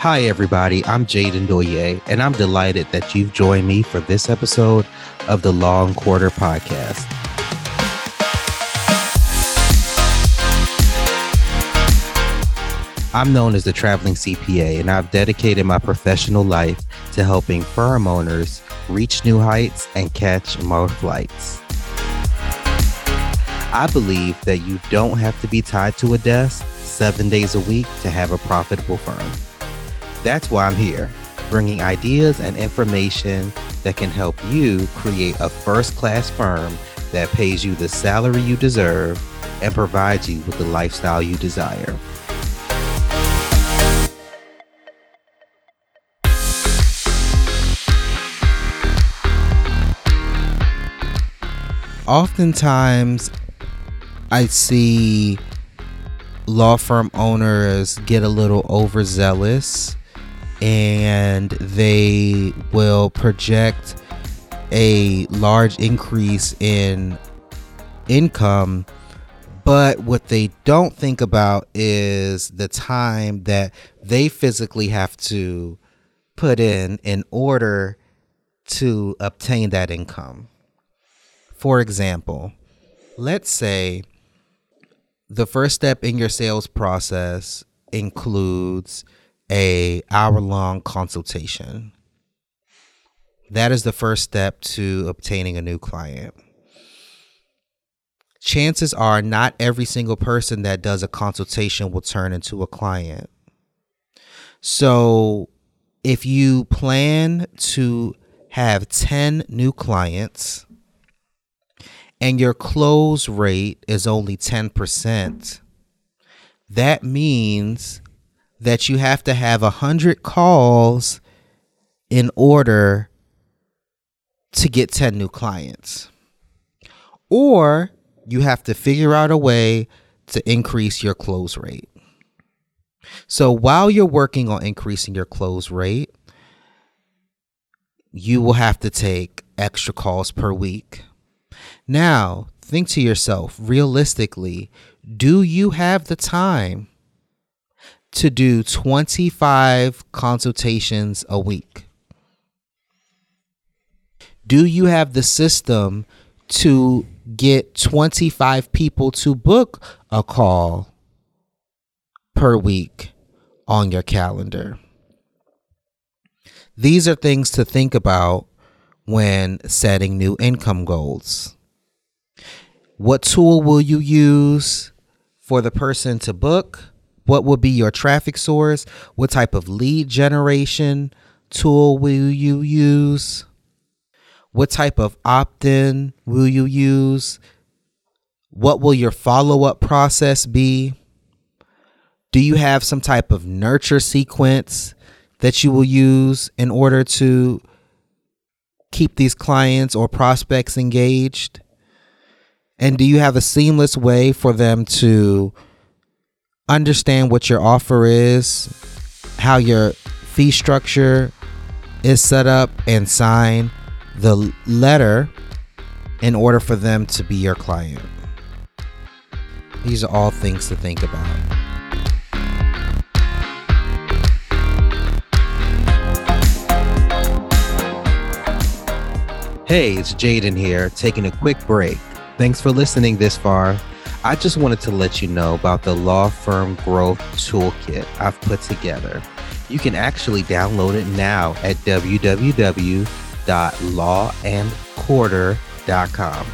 Hi, everybody. I'm Jayden Doye, and I'm delighted that you've joined me for this episode of the Law and Quarter Podcast. I'm known as the traveling CPA, and I've dedicated my professional life to helping firm owners reach new heights and catch more flights. I believe that you don't have to be tied to a desk seven days a week to have a profitable firm. That's why I'm here, bringing ideas and information that can help you create a first class firm that pays you the salary you deserve and provides you with the lifestyle you desire. Oftentimes, I see law firm owners get a little overzealous and they will project a large increase in income. But what they don't think about is the time that they physically have to put in in order to obtain that income. For example, let's say the first step in your sales process includes a hour long consultation. That is the first step to obtaining a new client. Chances are not every single person that does a consultation will turn into a client. So, if you plan to have 10 new clients and your close rate is only 10%, that means that you have to have a hundred calls in order to get 10 new clients. Or you have to figure out a way to increase your close rate. So while you're working on increasing your close rate, you will have to take extra calls per week. Now, think to yourself realistically, do you have the time to do 25 consultations a week? Do you have the system to get 25 people to book a call per week on your calendar? These are things to think about when setting new income goals. What tool will you use for the person to book? What will be your traffic source? What type of lead generation tool will you use? What type of opt in will you use? What will your follow up process be? Do you have some type of nurture sequence that you will use in order to keep these clients or prospects engaged? And do you have a seamless way for them to understand what your offer is, how your fee structure is set up, and sign the letter in order for them to be your client. These are all things to think about. Hey, it's Jayden here, taking a quick break. Thanks for listening this far. I just wanted to let you know about the Law Firm Growth Toolkit I've put together. You can actually download it now at www.lawandquarter.com.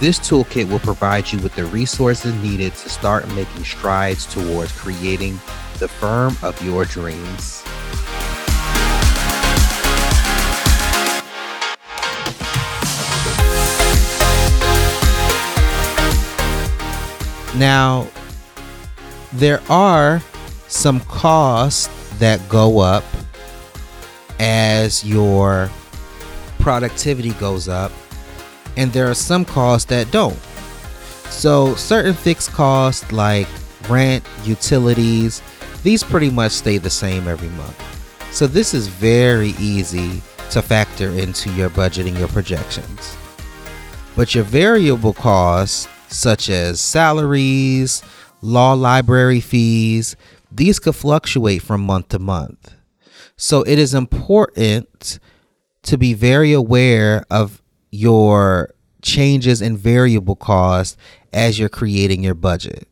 This toolkit will provide you with the resources needed to start making strides towards creating the firm of your dreams. Now, there are some costs that go up as your productivity goes up, and there are some costs that don't. So, certain fixed costs like rent, utilities, these pretty much stay the same every month. So, this is very easy to factor into your budgeting your projections. But your variable costs, such as salaries, law library fees, these could fluctuate from month to month. So it is important to be very aware of your changes in variable costs as you're creating your budget.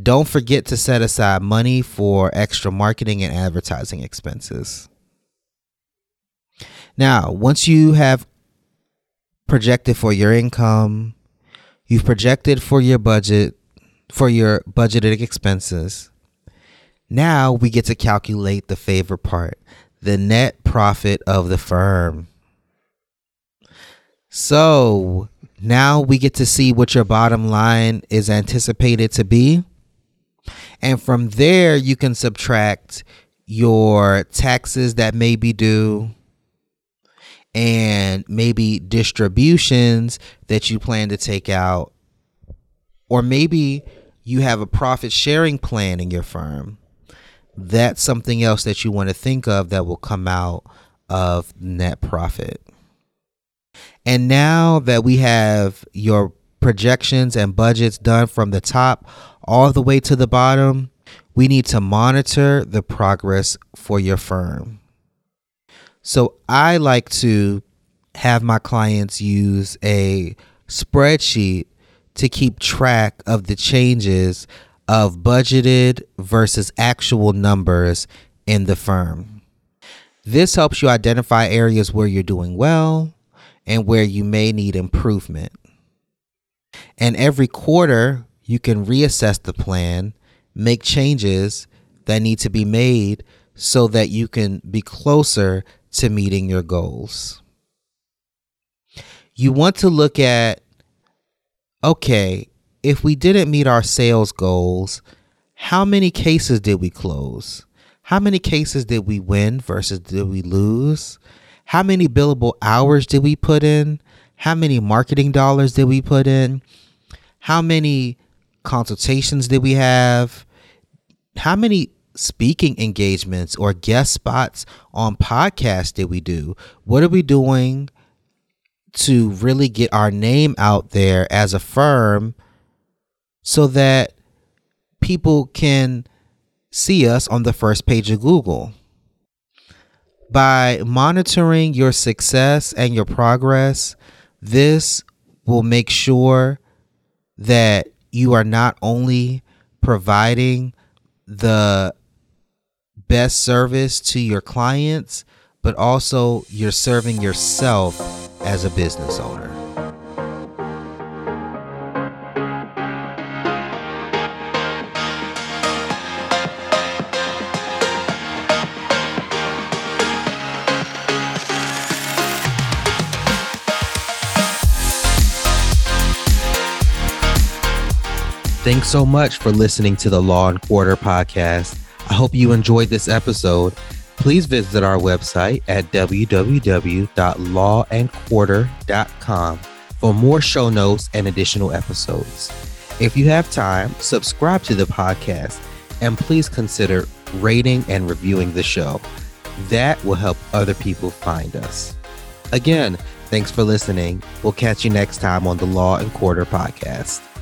Don't forget to set aside money for extra marketing and advertising expenses. Now, once you have projected for your income, you've projected for your budget, for your budgeted expenses. Now we get to calculate the favorite part the net profit of the firm. So now we get to see what your bottom line is anticipated to be. And from there, you can subtract your taxes that may be due and maybe distributions that you plan to take out. Or maybe you have a profit sharing plan in your firm. That's something else that you want to think of that will come out of net profit. And now that we have your projections and budgets done from the top all the way to the bottom, we need to monitor the progress for your firm. So I like to have my clients use a spreadsheet to keep track of the changes of budgeted versus actual numbers in the firm. This helps you identify areas where you're doing well and where you may need improvement. And every quarter, you can reassess the plan, make changes that need to be made so that you can be closer to meeting your goals. You want to look at okay, if we didn't meet our sales goals, how many cases did we close? How many cases did we win versus did we lose? How many billable hours did we put in? How many marketing dollars did we put in? How many consultations did we have? How many speaking engagements or guest spots on podcasts did we do? What are we doing to really get our name out there as a firm so that people can see us on the first page of Google? By monitoring your success and your progress, this will make sure that you are not only providing the best service to your clients, but also you're serving yourself as a business owner. Thanks so much for listening to the Law and Quarter podcast. I hope you enjoyed this episode. Please visit our website at www.lawandquarter.com for more show notes and additional episodes. If you have time, subscribe to the podcast and please consider rating and reviewing the show. That will help other people find us. Again, thanks for listening. We'll catch you next time on the Law and Quarter podcast.